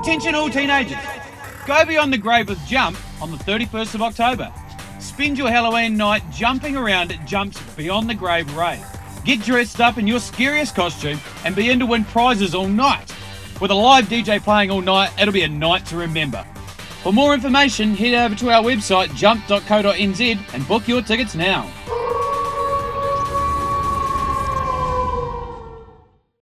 Attention all teenagers. Go beyond the grave with Jump on the 31st of October. Spend your Halloween night jumping around at Jump's Beyond the Grave rave. Get dressed up in your scariest costume and be in to win prizes all night. With a live DJ playing all night, it'll be a night to remember. For more information, head over to our website jump.co.nz and book your tickets now.